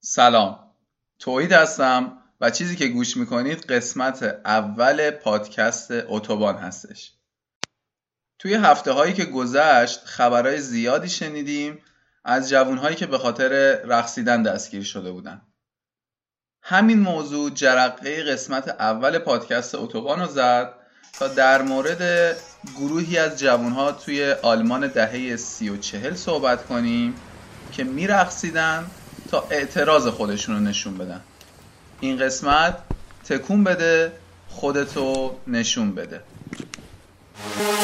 سلام. توحید هستم و چیزی که گوش می‌کنید قسمت اول پادکست اتوبان هستش. توی هفته هایی که گذشت خبرهای زیادی شنیدیم از جوانهایی که به خاطر رقصیدن دستگیر شده بودن. همین موضوع جرقه قسمت اول پادکست اتوبان رو زد تا در مورد گروهی از جوانها توی آلمان دهه سی و چهل صحبت کنیم که میرقصیدن تا اعتراض خودشون رو نشون بدن. این قسمت تکون بده خودتو نشون بده.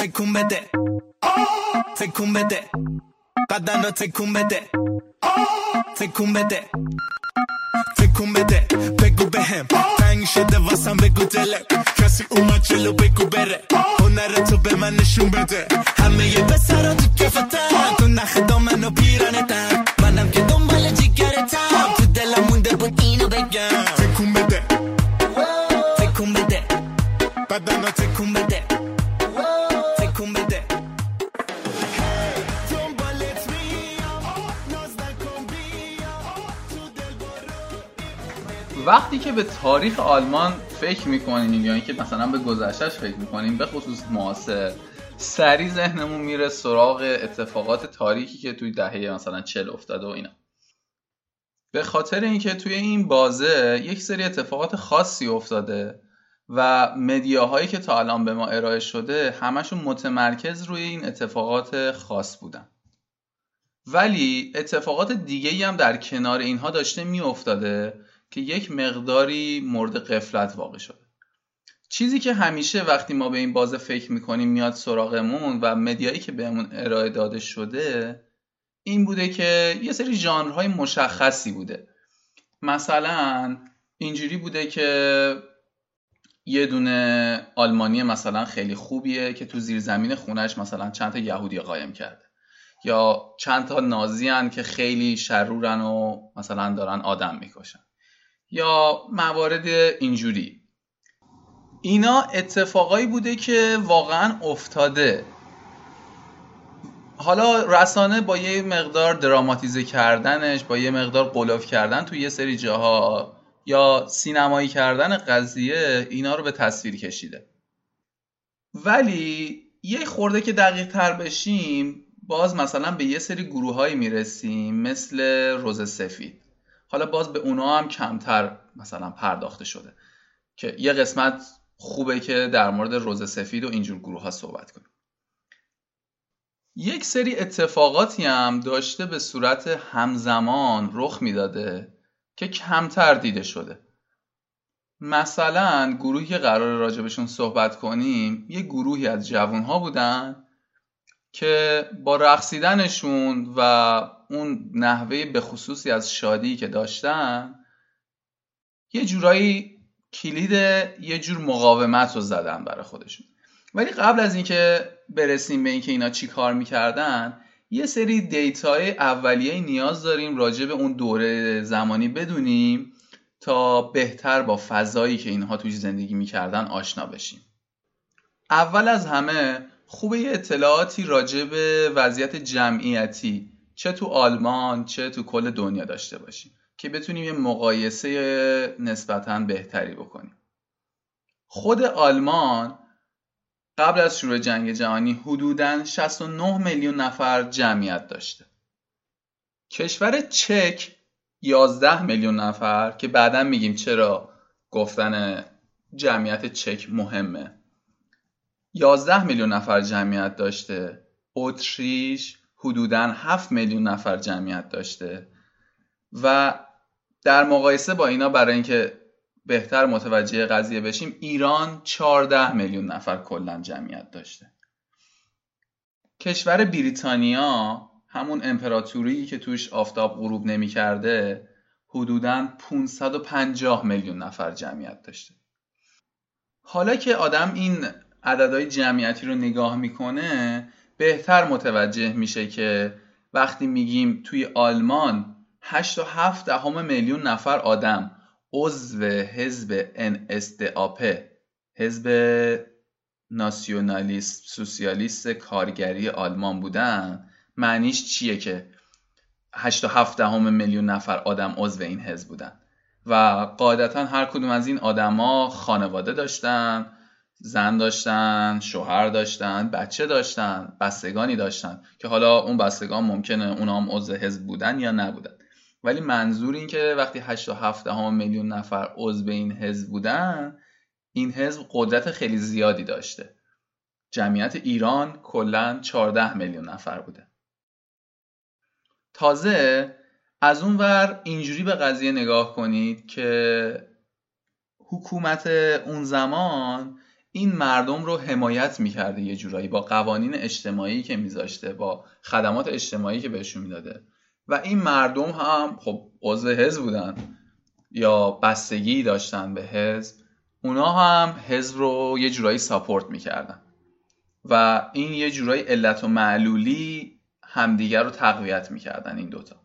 تکون بده. تکون بده. بدن رو تکون بده. تکون بده. تکون بده. بگو بهم تنگ شده واسم بگو دلم. کسی اومد جلو بگو بره. هنر تو به من نشون بده. همه یه پسرا تو کفتن تو نخ دامن و پیرانتن منم که دنبال جگرتم تو دلم مونده بود اینو بگم تکون بده تکون بده بدن رو تکون بده تکون بده وقتی که به تاریخ آلمان فکر می‌کنیم یا اینکه مثلا به گذشتهش فکر می‌کنیم به خصوص معاصر سریع ذهنمون میره سراغ اتفاقات تاریخی که توی دهه مثلا چل افتاده و اینا. به خاطر اینکه توی این بازه یک سری اتفاقات خاصی افتاده و مدیاهایی که تا الان به ما ارائه شده همشون متمرکز روی این اتفاقات خاص بودن. ولی اتفاقات دیگه هم در کنار اینها داشته میافتاده که یک مقداری مورد قفلت واقع شده. چیزی که همیشه وقتی ما به این بازه فکر می‌کنیم میاد سراغمون و مدیایی که بهمون ارائه داده شده این بوده که یه سری ژانرهای مشخصی بوده. مثلا اینجوری بوده که یه دونه آلمانی مثلا خیلی خوبیه که تو زیر زمین خونش مثلا چند تا یهودی قایم کرده. یا چند تا نازی هن که خیلی شرورن و مثلا دارن آدم می‌کشن. یا موارد اینجوری. اینا اتفاقایی بوده که واقعا افتاده. حالا رسانه با یه مقدار دراماتیزه کردنش با یه مقدار قلوف کردن تو یه سری جاها یا سینمایی کردن قضیه اینا رو به تصویر کشیده. ولی یه خورده که دقیق تر بشیم باز مثلا به یه سری گروه هایی می‌رسیم مثل روز سفید. حالا باز به اونا هم کمتر مثلا پرداخته شده که یه قسمت خوبه که در مورد روز سفید و اینجور گروه ها صحبت کنیم. یک سری اتفاقاتی هم داشته به صورت همزمان رخ می‌داده که کمتر دیده شده. مثلا گروهی که قرار راجبشون صحبت کنیم یه گروهی از جوانها بودن که با رقصیدنشون و اون نحوه به خصوصی از شادی که داشتن یه جورایی کلید یه جور مقاومت رو زدن برای خودشون. ولی قبل از اینکه برسیم به اینکه اینا چی کار می‌کردن یه سری دیتای اولیه نیاز داریم راجع به اون دوره زمانی بدونیم تا بهتر با فضایی که اینها توش زندگی می‌کردن آشنا بشیم. اول از همه خوبه یه اطلاعاتی راجع به وضعیت جمعیتی چه تو آلمان چه تو کل دنیا داشته باشیم که بتونیم یه مقایسه نسبتا بهتری بکنیم. خود آلمان قبل از شروع جنگ جهانی حدوداً 69 میلیون نفر جمعیت داشته. کشور چک 11 میلیون نفر که بعدا میگیم چرا گفتن جمعیت چک مهمه. 11 میلیون نفر جمعیت داشته. اتریش حدوداً 7 میلیون نفر جمعیت داشته. و در مقایسه با اینا برای اینکه بهتر متوجه قضیه بشیم ایران 14 میلیون نفر کلا جمعیت داشته. کشور بریتانیا همون امپراتوری که توش آفتاب غروب نمی کرده حدوداً 550 میلیون نفر جمعیت داشته. حالا که آدم این عددهای جمعیتی رو نگاه می‌کنه بهتر متوجه میشه که وقتی میگیم توی آلمان 8 و 7 دهم میلیون نفر آدم عضو حزب NSDAP حزب ناسیونالیست سوسیالیست کارگری آلمان بودن. معنیش چیه که 8 7 دهم میلیون نفر آدم عضو این حزب بودن؟ و قاعدتا هر کدوم از این آدما خانواده داشتن زن داشتن شوهر داشتن بچه داشتن بستگانی داشتن که حالا اون بستگان ممکنه اونا هم عضو حزب بودن یا نبودن. ولی منظور این که وقتی 8 تا 7 میلیون نفر عضو این حزب بودن این حزب قدرت خیلی زیادی داشته. جمعیت ایران کلا 14 میلیون نفر بوده. تازه از اون ور اینجوری به قضیه نگاه کنید که حکومت اون زمان این مردم رو حمایت می‌کرده یه جورایی با قوانین اجتماعی که میذاشته با خدمات اجتماعی که بهشون می‌داده. و این مردم هم خب عضو حزب بودن یا بستگی داشتن به حزب اونا هم حزب رو یه جورایی ساپورت می‌کردن. و این یه جورایی علت و معلولی همدیگر رو تقویت می‌کردن این دوتا.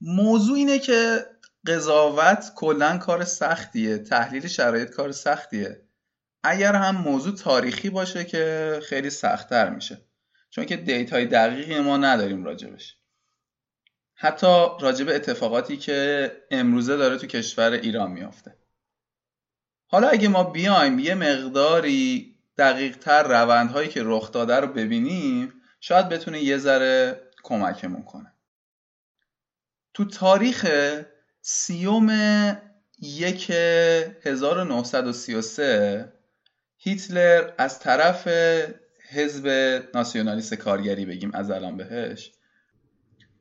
موضوع اینه که قضاوت کلا کار سختیه تحلیل شرایط کار سختیه. اگر هم موضوع تاریخی باشه که خیلی سختتر میشه. چون که دیتای دقیقی ما نداریم راجبش. حتی راجب اتفاقاتی که امروزه داره تو کشور ایران میافته. حالا اگه ما بیایم یه مقداری دقیق تر روندهایی که رخ داده رو ببینیم شاید بتونه یه ذره کمکمون کنه. تو تاریخ سیوم یک 1933 هیتلر از طرف حزب ناسیونالیست کارگری بگیم از الان بهش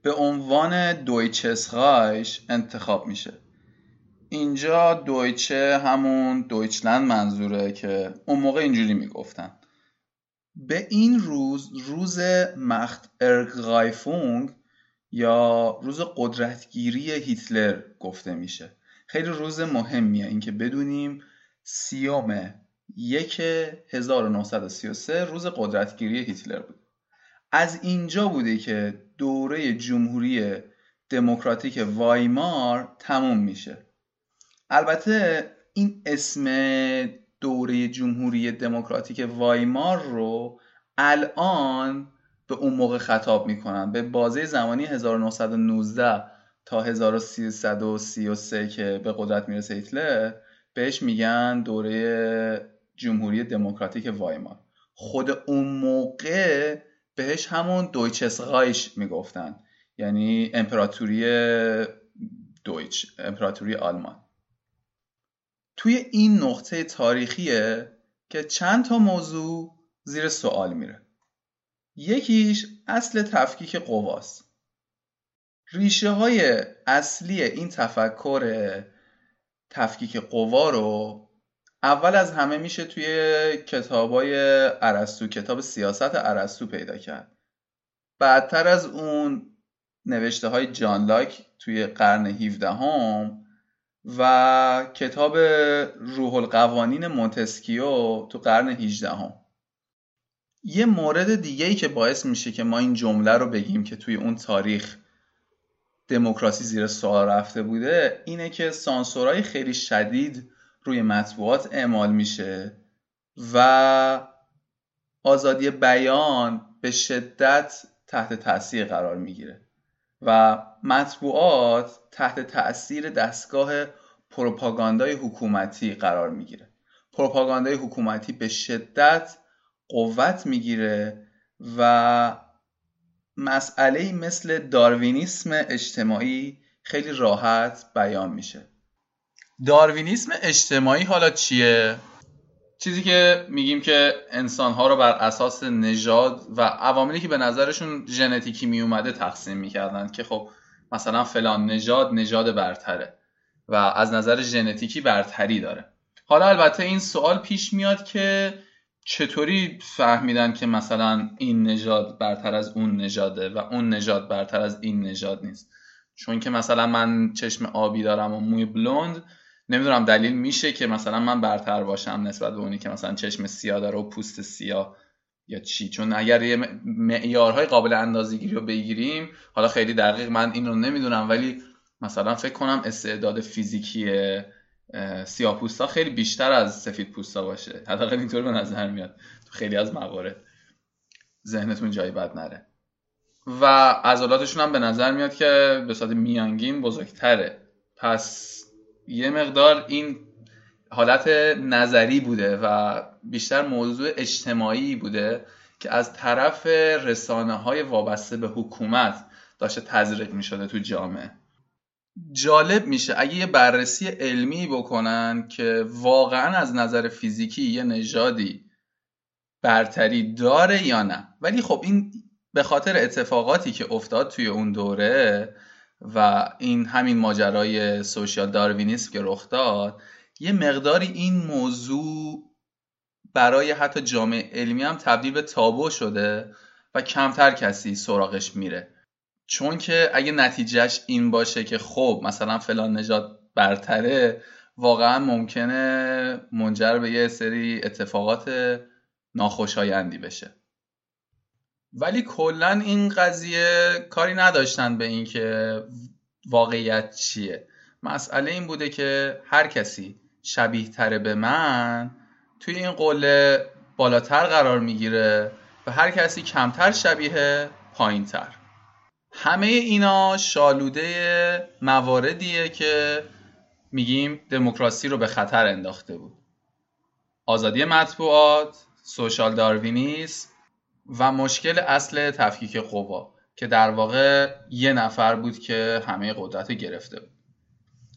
به عنوان دویچس رایش انتخاب میشه. اینجا دویچه همون دویچلند منظوره که اون موقع اینجوری می‌گفتن. به این روز روز مخت ارگایفونگ یا روز قدرتگیری هیتلر گفته میشه. خیلی روز مهمیه. اینکه بدونیم سیوم یک 1933 روز قدرتگیری هیتلر بود. از اینجا بوده که دوره جمهوری دموکراتیک وایمار تموم میشه. البته این اسم دوره جمهوری دموکراتیک وایمار رو الان به اون موقع خطاب می‌کنن. به بازه زمانی 1919 تا 1333 که به قدرت می‌رسه هیتلر بهش میگن دوره جمهوری دموکراتیک وایمار. خود اون موقع بهش همون دویچس رایش می‌گفتن. یعنی امپراتوری دویچ امپراتوری آلمان. توی این نقطه تاریخیه که چند تا موضوع زیر سوال میره. یکیش اصل تفکیک قواست ریشه های اصلی این تفکر تفکیک قوا رو اول از همه میشه توی کتابای ارسطو کتاب سیاست ارسطو پیدا کرد بعدتر از اون نوشته های جان لاک توی قرن 17 هم و کتاب روح القوانین مونتسکیو تو قرن 18 هم. یه مورد دیگه ای که باعث میشه که ما این جمله رو بگیم که توی اون تاریخ دموکراسی زیر سوال رفته بوده اینه که سانسورهای خیلی شدید روی مطبوعات اعمال میشه و آزادی بیان به شدت تحت تاثیر قرار می‌گیره و مطبوعات تحت تاثیر دستگاه پروپاگاندای حکومتی قرار می‌گیره. پروپاگاندای حکومتی به شدت قوت می‌گیره و مسئله مثل داروینیسم اجتماعی خیلی راحت بیان میشه. داروینیسم اجتماعی حالا چیه؟ چیزی که میگیم که انسانها رو بر اساس نژاد و عواملی که به نظرشون ژنتیکی میومده تقسیم می‌کردن که خب مثلا فلان نژاد نژاد برتره و از نظر ژنتیکی برتری داره حالا البته این سوال پیش میاد که چطوری فهمیدن که مثلا این نژاد برتر از اون نژاده و اون نژاد برتر از این نژاد نیست چون که مثلا من چشم آبی دارم و موی بلوند نمی‌دونم دلیل میشه که مثلا من برتر باشم نسبت به اونی که مثلا چشم سیاه داره و پوست سیاه یا چی. چون اگر یه معیارهای قابل اندازه‌گیری رو بگیریم حالا خیلی دقیق من این رو نمی‌دونم ولی مثلا فکر کنم استعداد فیزیکی سیاه پوستا خیلی بیشتر از سفید پوستا باشه. حداقل اینطور به نظر میاد. تو خیلی از موارد ذهنتون جایی بد نره. و عضلاتشون هم به نظر میاد که به صورت میانگین بزرگتره. پس یه مقدار این حالت نظری بوده و بیشتر موضوع اجتماعی بوده که از طرف رسانه های وابسته به حکومت داشته تزریق می شده تو جامعه. جالب میشه اگه یه بررسی علمی بکنن که واقعا از نظر فیزیکی یه نژادی برتری داره یا نه. ولی خب این به خاطر اتفاقاتی که افتاد توی اون دوره و این همین ماجرای سوشیال داروینیسم که رخ داد یه مقداری این موضوع برای حتی جامعه علمی هم تبدیل به تابو شده و کمتر کسی سراغش میره. چون که اگه نتیجهش این باشه که خب مثلا فلان نجات برتره واقعا ممکنه منجر به یه سری اتفاقات ناخوشایندی بشه. ولی کلا این قضیه کاری نداشتن به اینکه واقعیت چیه. مسئله این بوده که هر کسی شبیه تره به من توی این قله بالاتر قرار می‌گیره و هر کسی کمتر شبیه پایینتر. همه اینا شالوده مواردیه که میگیم دموکراسی رو به خطر انداخته بود. آزادی مطبوعات سوشال داروینیسم و مشکل اصل تفکیک قوا که در واقع یه نفر بود که همه قدرت گرفته بود.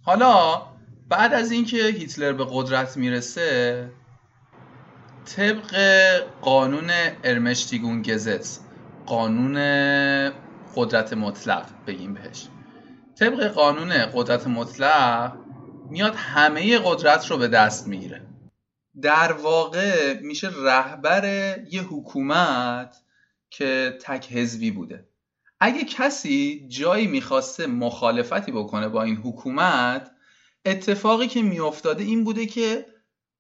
حالا بعد از اینکه هیتلر به قدرت می‌رسه طبق قانون ارمشتیگون گزت قانون قدرت مطلق بگیم بهش. طبق قانون قدرت مطلق میاد همه قدرت رو به دست می‌گیره. در واقع میشه رهبر یه حکومت که تک حزبی بوده. اگه کسی جایی می‌خواسته مخالفتی بکنه با این حکومت اتفاقی که میافتاده این بوده که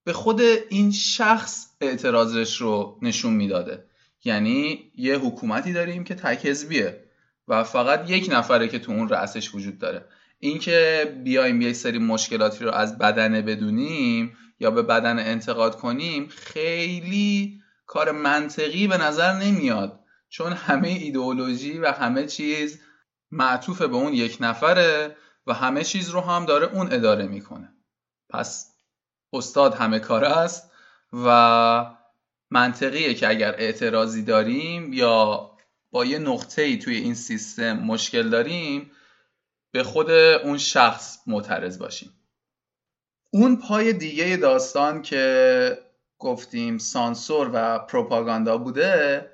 به خود این شخص اعتراضش رو نشون می‌داده. یعنی یه حکومتی داریم که تک حزبیه و فقط یک نفره که تو اون رأسش وجود داره. اینکه بیایم یه سری مشکلاتی رو از بدنه بدونیم یا به بدن انتقاد کنیم خیلی کار منطقی به نظر نمیاد. چون همه ایدئولوژی و همه چیز معطوف به اون یک نفره و همه چیز رو هم داره اون اداره می‌کنه. پس استاد همه کار است و منطقیه که اگر اعتراضی داریم یا با یه نقطه ای توی این سیستم مشکل داریم به خود اون شخص معترض باشیم. اون پای دیگه داستان که گفتیم سانسور و پروپاگاندا بوده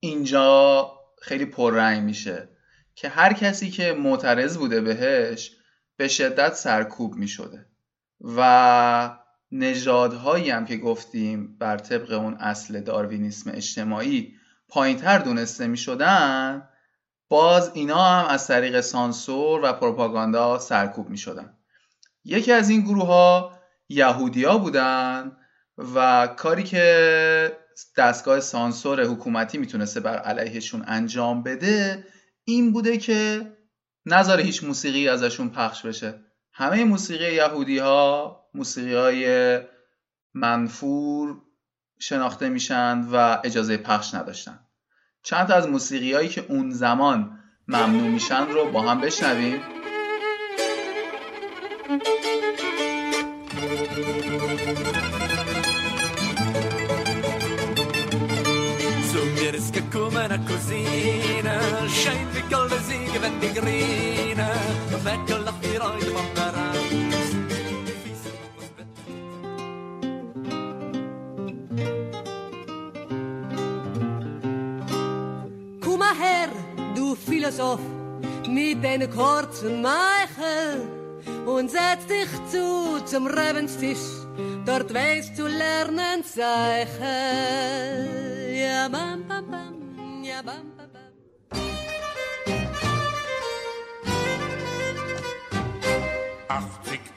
اینجا خیلی پررنگ میشه که هر کسی که معترض بوده بهش به شدت سرکوب می شده و نژادهایی هم که گفتیم بر طبق اون اصل داروینیسم اجتماعی پایینتر دونسته می شدن باز اینا هم از طریق سانسور و پروپاگاندا سرکوب می شدن یکی از این گروه ها یهودیا بودن و کاری که دستگاه سانسور حکومتی می‌تونسته بر علیهشون انجام بده این بوده که نظر هیچ موسیقی ازشون پخش بشه. همه موسیقی یهودی ها موسیقی های منفور شناخته میشن و اجازه پخش نداشتن. چند تا از موسیقی هایی که اون زمان ممنوع میشن رو با هم بشنویم. Una cosina, scende con le zighe vendigrina, vecchio la tiroide bomberà. Komm mal her, du Philosoph, mit deinen kurzen Meichel und setz dich zu zum Rebenstisch. Dort weißt du lernen Zeichen. Ja, bam, bam, bam, ja, bam.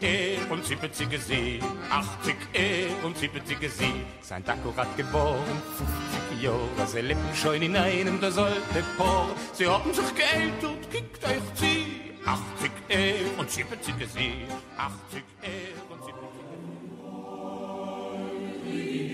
E und 70 sie, 80 E und 70 sie. sein Dakorat geboren, 50 Jahre, sie leben Lippenschein in einem der sollte Paar, sie haben sich geältert, kickt euch sie, 80 E und 70 sie, 80 E und 70 sie.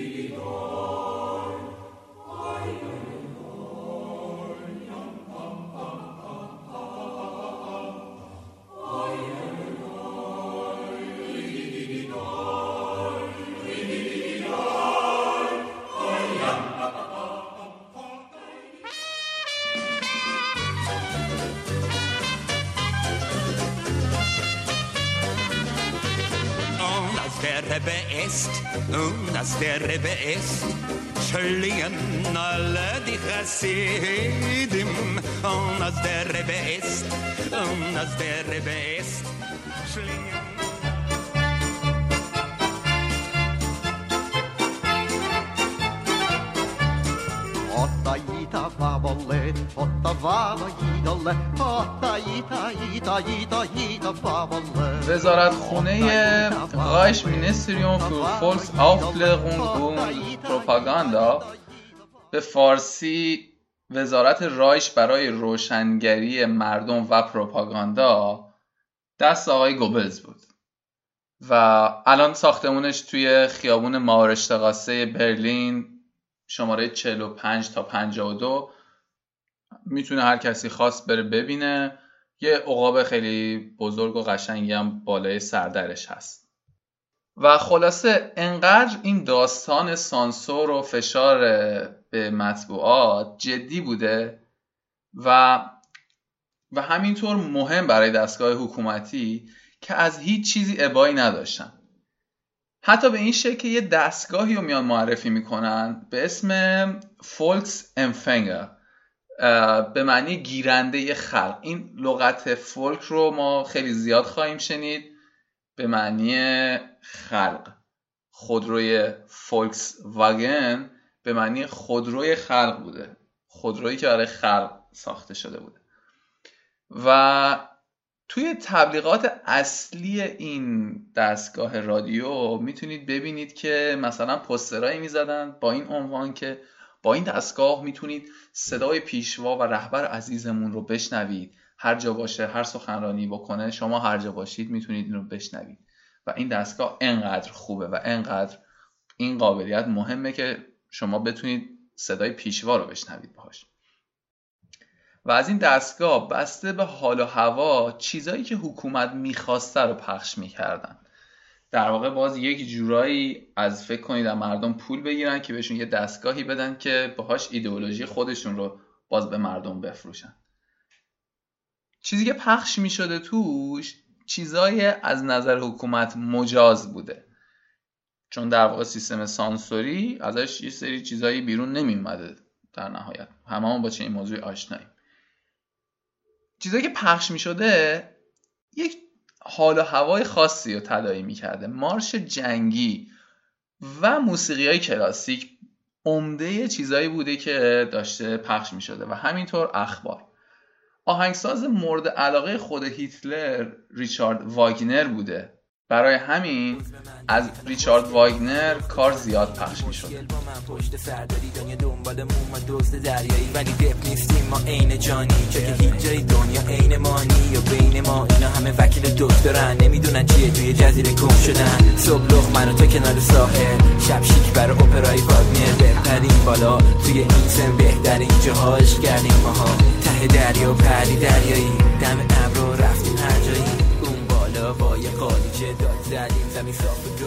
fest und das der Rebbe ist. Schlingen alle die Chassidim und das der Rebbe ist und das der Rebbe ist. Schlingen Otta ita favolle, otta vava idole, otta ita ita ita ita favolle. وزارت خونه رایش مینستریوم فور فولکس آفلرونگ und پروپاگاندا. به فارسی وزارت رایش برای روشنگری مردم و پروپاگاندا دست آقای گوبلز بود. و الان ساختمونش توی خیابون مارشتقاسه برلین شماره 45 تا 52 می‌تونه هر کسی خواست بره ببینه. یه عقاب خیلی بزرگ و قشنگی هم بالای سردرش هست. و خلاصه انقدر این داستان سانسور و فشار به مطبوعات جدی بوده و و همینطور مهم برای دستگاه حکومتی که از هیچ چیزی ابایی نداشتن. حتی به این شکل که یه دستگاهی رو میان معرفی می‌کنن به اسم فولکس امفنگر به معنی گیرنده خلق. این لغت فولک رو ما خیلی زیاد خواهیم شنید. به معنی خلق. خودروی فولکس واگن به معنی خودروی خلق بوده. خودرویی که برای خلق ساخته شده بوده. و توی تبلیغات اصلی این دستگاه رادیو می‌تونید ببینید که مثلا پسترهایی می‌زدن با این عنوان که با این دستگاه می‌تونید صدای پیشوا و رهبر عزیزمون رو بشنوید. هر جا باشه هر سخنرانی بکنه شما هر جا باشید می‌تونید این رو بشنوید. و این دستگاه انقدر خوبه و انقدر این قابلیت مهمه که شما بتونید صدای پیشوا رو بشنوید باهاش. و از این دستگاه بسته به حال و هوا چیزایی که حکومت می‌خواسته رو پخش می‌کردن. در واقع باز یک جورایی از فکر کنید از مردم پول بگیرن که بهشون یه دستگاهی بدن که باهاش ایدئولوژی خودشون رو باز به مردم بفروشن. چیزی که پخش می‌شده توش چیزای از نظر حکومت مجاز بوده. چون در واقع سیستم سانسوری ازش یه سری چیزایی بیرون نمیومده در نهایت. همه با چه این موضوع آشناییم. چیزایی که پخش می شده یک حال و هوای خاصی رو تدایی می کرده مارش جنگی و موسیقی های کلاسیک عمده چیزایی بوده که داشته پخش می شده و همینطور اخبار. آهنگساز مورد علاقه خود هیتلر ریچارد واگنر بوده. برای همین از ریچارد واگنر کار زیاد پخش می شد پشت سر داری دنیا دنبال موما دوست دریایی ولی دپ نیستیم ما عین جانی. چه که هیچ جای دنیا عین مانی و بین ما اینا همه وکیل دکترن. نمی‌دونن چیه توی جزیره گم شدن. صبح لخ من تو کنار ساحل. شب شیک برای اپرای واگنر بهترین بالا توی این سن بهترین جاهاش کردیم ماها. ته دریا پری دریایی. دم ابرو رفتیم با یه قالیچه داد زدیم زمین صاف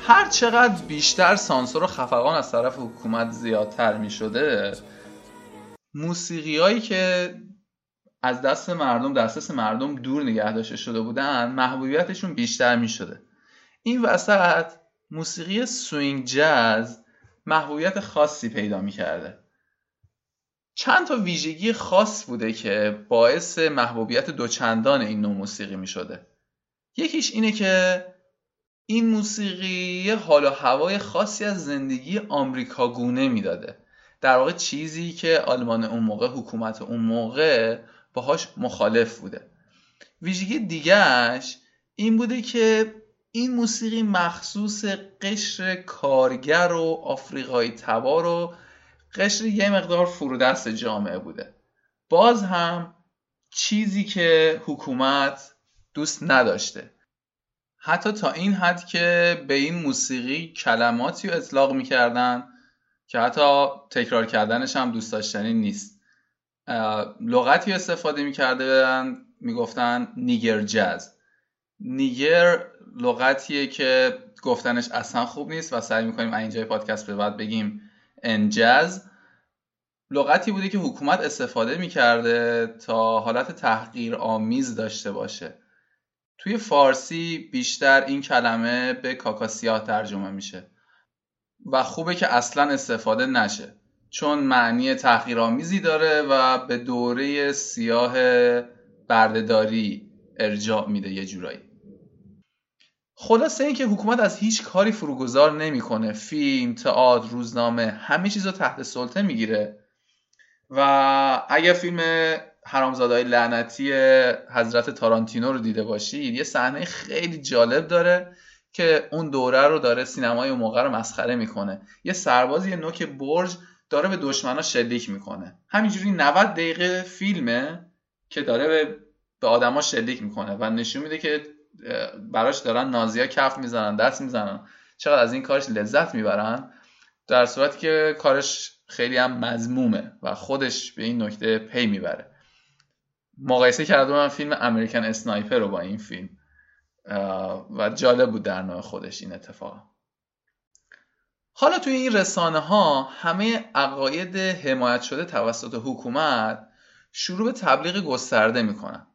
هر چقدر بیشتر سانسور و خفقان از طرف حکومت زیادتر می شده موسیقی هایی که از دست مردم دسترس مردم دور نگه داشته شده بودن محبوبیتشون بیشتر می شده این وسط موسیقی سوینگ جاز محبوبیت خاصی پیدا می کرده چند تا ویژگی خاص بوده که باعث محبوبیت دوچندان این نوع موسیقی می شده. یکیش اینه که این موسیقی یه حال و هوای خاصی از زندگی آمریکا گونه می‌داده در واقع چیزی که آلمان اون موقع حکومت اون موقع باهاش مخالف بوده. ویژگی دیگهش این بوده که این موسیقی مخصوص قشر کارگر و آفریقایی تبار و قشر یه مقدار فرودست جامعه بوده. باز هم چیزی که حکومت دوست نداشته. حتی تا این حد که به این موسیقی کلماتی رو اطلاق می‌کردن که حتی تکرار کردنش هم دوست داشتنی نیست. لغتی استفاده می‌کرده می‌گفتن نیگر جاز. نیگر لغتیه که گفتنش اصلا خوب نیست و سعی می‌کنیم اینجای پادکست به بعد بگیم انجز لغتی بوده که حکومت استفاده می‌کرده تا حالت تحقیر آمیز داشته باشه. توی فارسی بیشتر این کلمه به کاکا سیاه ترجمه میشه و خوبه که اصلا استفاده نشه چون معنی تحقیرآمیزی داره و به دوره سیاه بردهداری ارجاع میده یه جورایی. خلاصه اینکه حکومت از هیچ کاری فروگذار نمی‌کنه. فیلم تئاتر روزنامه همه چیز رو تحت سلطه می‌گیره. و اگر فیلم حرامزادهای لعنتی حضرت تارانتینو رو دیده باشید یه صحنه خیلی جالب داره که اون دوره رو داره سینمای اون موقع رو مسخره می‌کنه. یه سرباز یه نوک برج داره به دشمنا شلیک می‌کنه. همینجوری 90 دقیقه فیلمه که داره به, به آدما شلیک می‌کنه و نشون میده که براش دارن نازیا کف می‌زنن دست می‌زنن. چقدر از این کارش لذت می‌برن؟ در صورتی که کارش خیلی هم مزمومه و خودش به این نکته پی می‌بره. مقایسه کرده من فیلم امریکن اسنایپر رو با این فیلم. و جالب بود در نوع خودش این اتفاق. حالا توی این رسانه ها همه عقاید حمایت شده توسط حکومت شروع به تبلیغ گسترده می‌کنن.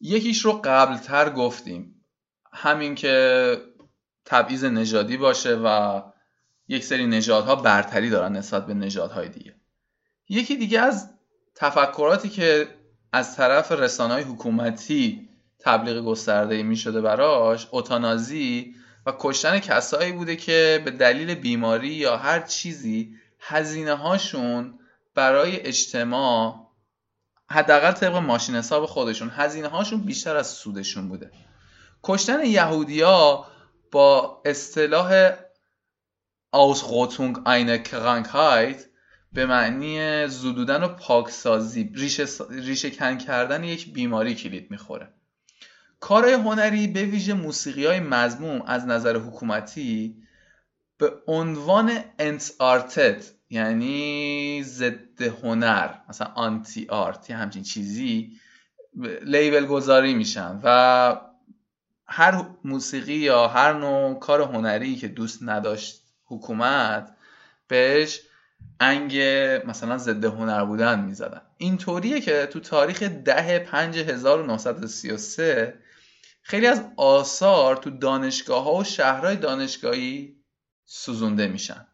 یکیش رو قبلتر گفتیم. همین که تبعیض نژادی باشه و یک سری نژادها برتری دارن نسبت به نژادهای دیگه. یکی دیگه از تفکراتی که از طرف رسانه حکومتی تبلیغ گسترده می شده براش اوتانازی و کشتن کسایی بوده که به دلیل بیماری یا هر چیزی هزینه هاشون برای اجتماع حداقل طبق ماشین حساب خودشون هزینه هاشون بیشتر از سودشون بوده. کشتن یهودیا با اصطلاح Ausrottung eine Krankheit به معنی زدودن و پاکسازی ریشه, ریشه کن کردن یک بیماری کلید می‌خوره. کار هنری به ویژه موسیقی های مضموم از نظر حکومتی به عنوان انت آرتد یعنی ضد هنر مثلا آنتی آرت یا همچین چیزی لیبل گذاری میشن و هر موسیقی یا هر نوع کار هنری که دوست نداشت حکومت بهش انگ مثلا ضد هنر بودن می‌زدن. اینطوریه که تو تاریخ ده پنج 1933 خیلی از آثار تو دانشگاه ها و شهرهای دانشگاهی سوزونده میشن.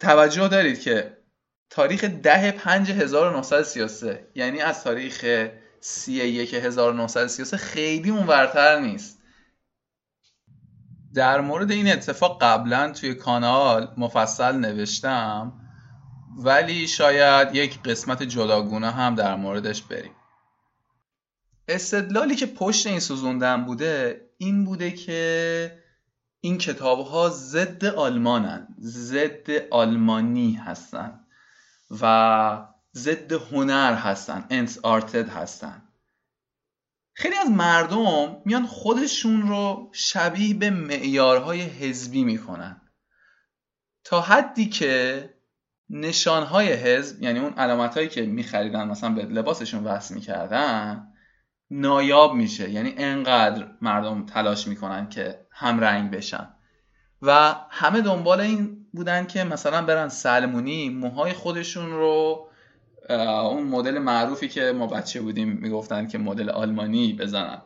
توجه دارید که تاریخ ده پنج 1933 یعنی از تاریخ سی یک 1933 خیلی اونورتر نیست. در مورد این اتفاق قبلا توی کانال مفصل نوشتم ولی شاید یک قسمت جداگونه هم در موردش بریم. استدلالی که پشت این سوزوندن بوده این بوده که این کتاب ها ضد آلمانن ضد آلمانی هستن و ضد هنر هستن انس آرتد هستن. خیلی از مردم میان خودشون رو شبیه به معیارهای حزبی می‌کنن. تا حدی که نشانهای حزب یعنی اون علامت هایی که میخریدن مثلا به لباسشون وصل می‌کردن نایاب میشه. یعنی انقدر مردم تلاش می‌کنن که هم رنگ بشن. و همه دنبال این بودن که مثلا برن سلمونی موهای خودشون رو اون مدل معروفی که ما بچه بودیم می‌گفتن که مدل آلمانی بزنن.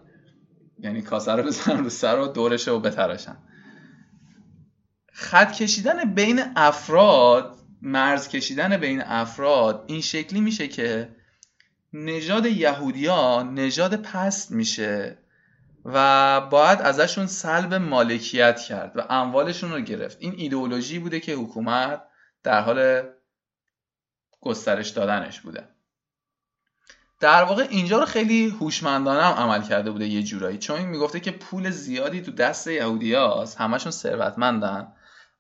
یعنی کاسه رو بزنن رو سر و دورش رو بتراشن. خط کشیدن بین افراد مرز کشیدن بین افراد این شکلی میشه که نژاد یهودیا نژاد پست میشه. و باید ازشون سلب مالکیت کرد و اموالشون رو گرفت. این ایدئولوژی بوده که حکومت در حال گسترش دادنش بوده. در واقع اینجا رو خیلی هوشمندانه هم عمل کرده بوده یه جورایی. چون این می‌گفته که پول زیادی تو دست یهودیاست همشون ثروتمندن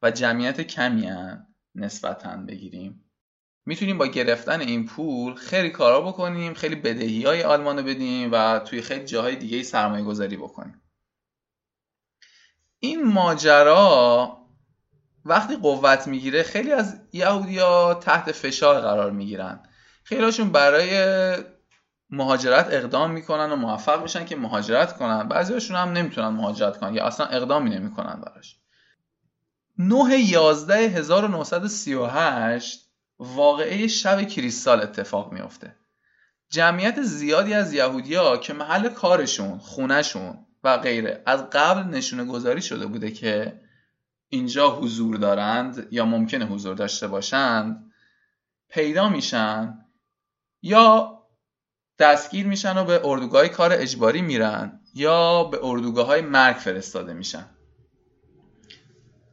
و جمعیت کمی هن نسبتا بگیریم. می‌تونیم با گرفتن این پول خیلی کارا بکنیم خیلی بدهی های آلمان رو بدیم و توی خیلی جاهای دیگه سرمایه گذاری بکنیم. این ماجرا وقتی قوت می‌گیره خیلی از یهودیا تحت فشار قرار می‌گیرن. خیلیشون برای مهاجرت اقدام می‌کنن و موفق میشن که مهاجرت کنن. بعضیشون هم نمی‌تونن مهاجرت کنن یا اصلا اقدامی نمی‌کنن براش. 9 11 1938 واقعه شب کریستال اتفاق میافته. جمعیت زیادی از یهودیا که محل کارشون خونهشون و غیره از قبل نشونه گذاری شده بوده که اینجا حضور دارند یا ممکنه حضور داشته باشند پیدا میشن یا دستگیر میشن و به اردوگاه کار اجباری میرن یا به اردوگاه های مرگ فرستاده میشن.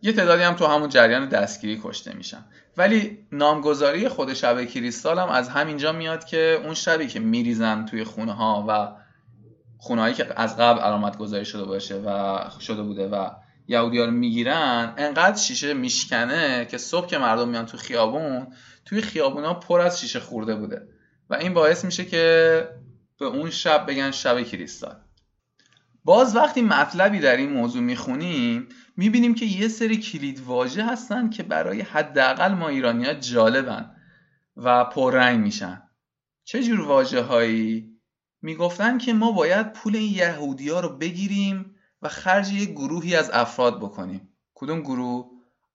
یه تعدادی هم تو همون جریان دستگیری کشته میشن. ولی نامگذاری خود شب کریستال هم از همینجا میاد که اون شبی که میریزن توی خونه ها و خونه که از قبل علامت گذاری شده باشه و شده بوده و یهودی ها رو می‌گیرن انقدر شیشه میشکنه که صبح که مردم میان تو خیابون توی خیابون ها پر از شیشه خورده بوده. و این باعث میشه که به اون شب بگن شب کریستال. باز وقتی مطلبی در این موضوع می‌خونیم می‌بینیم که یه سری کلید واژه هستن که برای حداقل ما ایرانیا جالبن و پررنگ میشن. چه جور واژه هایی می‌گفتن که ما باید پول این یهودی ها رو بگیریم و خرج یه گروهی از افراد بکنیم. کدوم گروه؟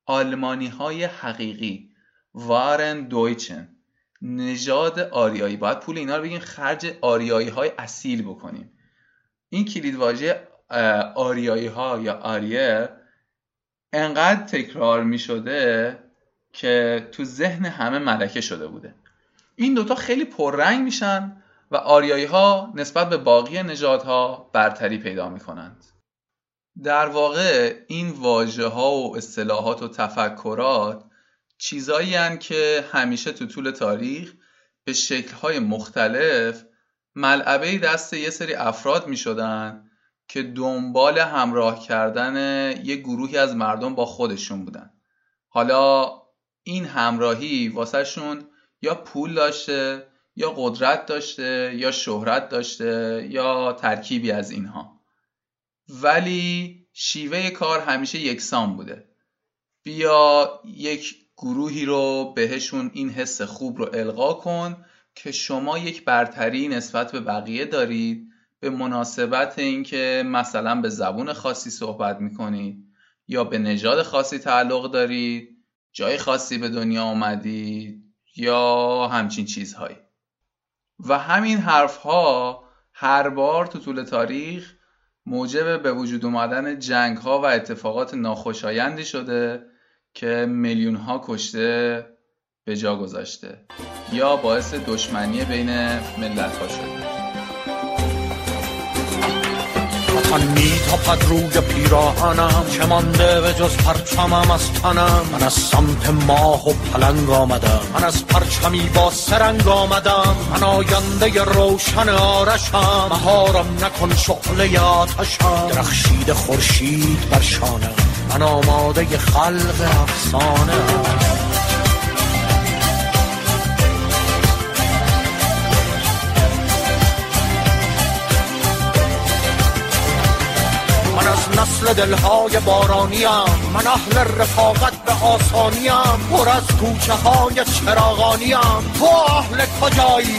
آلمانی های حقیقی. وارن دویچن. نژاد آریایی. باید پول اینا رو بگیم خرج آریایی های اصیل بکنیم. این کلید واژه آریایی ها یا آریه انقدر تکرار می شده که تو ذهن همه ملکه شده بوده. این دوتا خیلی پررنگ میشن و آریایی ها نسبت به باقی نژادها برتری پیدا می کنند در واقع این واژه ها و اصطلاحات و تفکرات چیزایی که همیشه تو طول تاریخ به شکلهای مختلف ملعبه دست یه سری افراد می شدن که دنبال همراه کردن یه گروهی از مردم با خودشون بودن. حالا این همراهی واسهشون یا پول داشته یا قدرت داشته یا شهرت داشته یا ترکیبی از اینها. ولی شیوه کار همیشه یکسان بوده. بیا یک گروهی رو بهشون این حس خوب رو القا کن که شما یک برتری نسبت به بقیه دارید به مناسبت اینکه مثلا به زبون خاصی صحبت می‌کنید یا به نژاد خاصی تعلق دارید جای خاصی به دنیا آمدید یا همچین چیزهایی. و همین حرف ها هر بار تو طول تاریخ موجب به وجود اومدن جنگ ها و اتفاقات ناخوشایندی شده که میلیون ها کشته به جا گذاشته. یا باعث دشمنی بین ملت ها شده وطن میتاپد روی پیراهنم چه مانده به جز پرچمم از تنم. من از سمت ماه و پلنگ آمدم من از پرچمی با سرنگ آمدم. من آینده روشن آرشم مهارم نکن شعله آتشم. درخشید خورشید بر شانم من آماده خلق افسانه. نسل دلهای بارانیم من اهل رفاقت به آسانیم پر از کوچه های چراغانیم تو اهل کجایی؟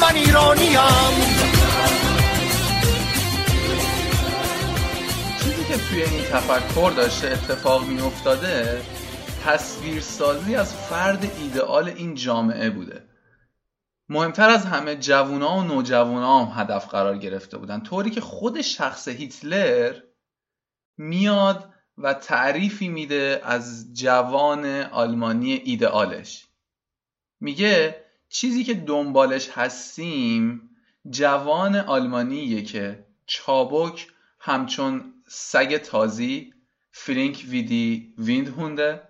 من ایرانیم چیزی که توی این تفکر داشته اتفاق می افتاده تصویرسازی از فرد ایدئال این جامعه بوده. مهمتر از همه جوونا و نوجوانا هم هدف قرار گرفته بودن. طوری که خود شخص هیتلر میاد و تعریفی میده از جوان آلمانی ایدئالش. میگه چیزی که دنبالش هستیم جوان آلمانیه که چابک همچون سگ تازی فرینک ویدی ویند هونده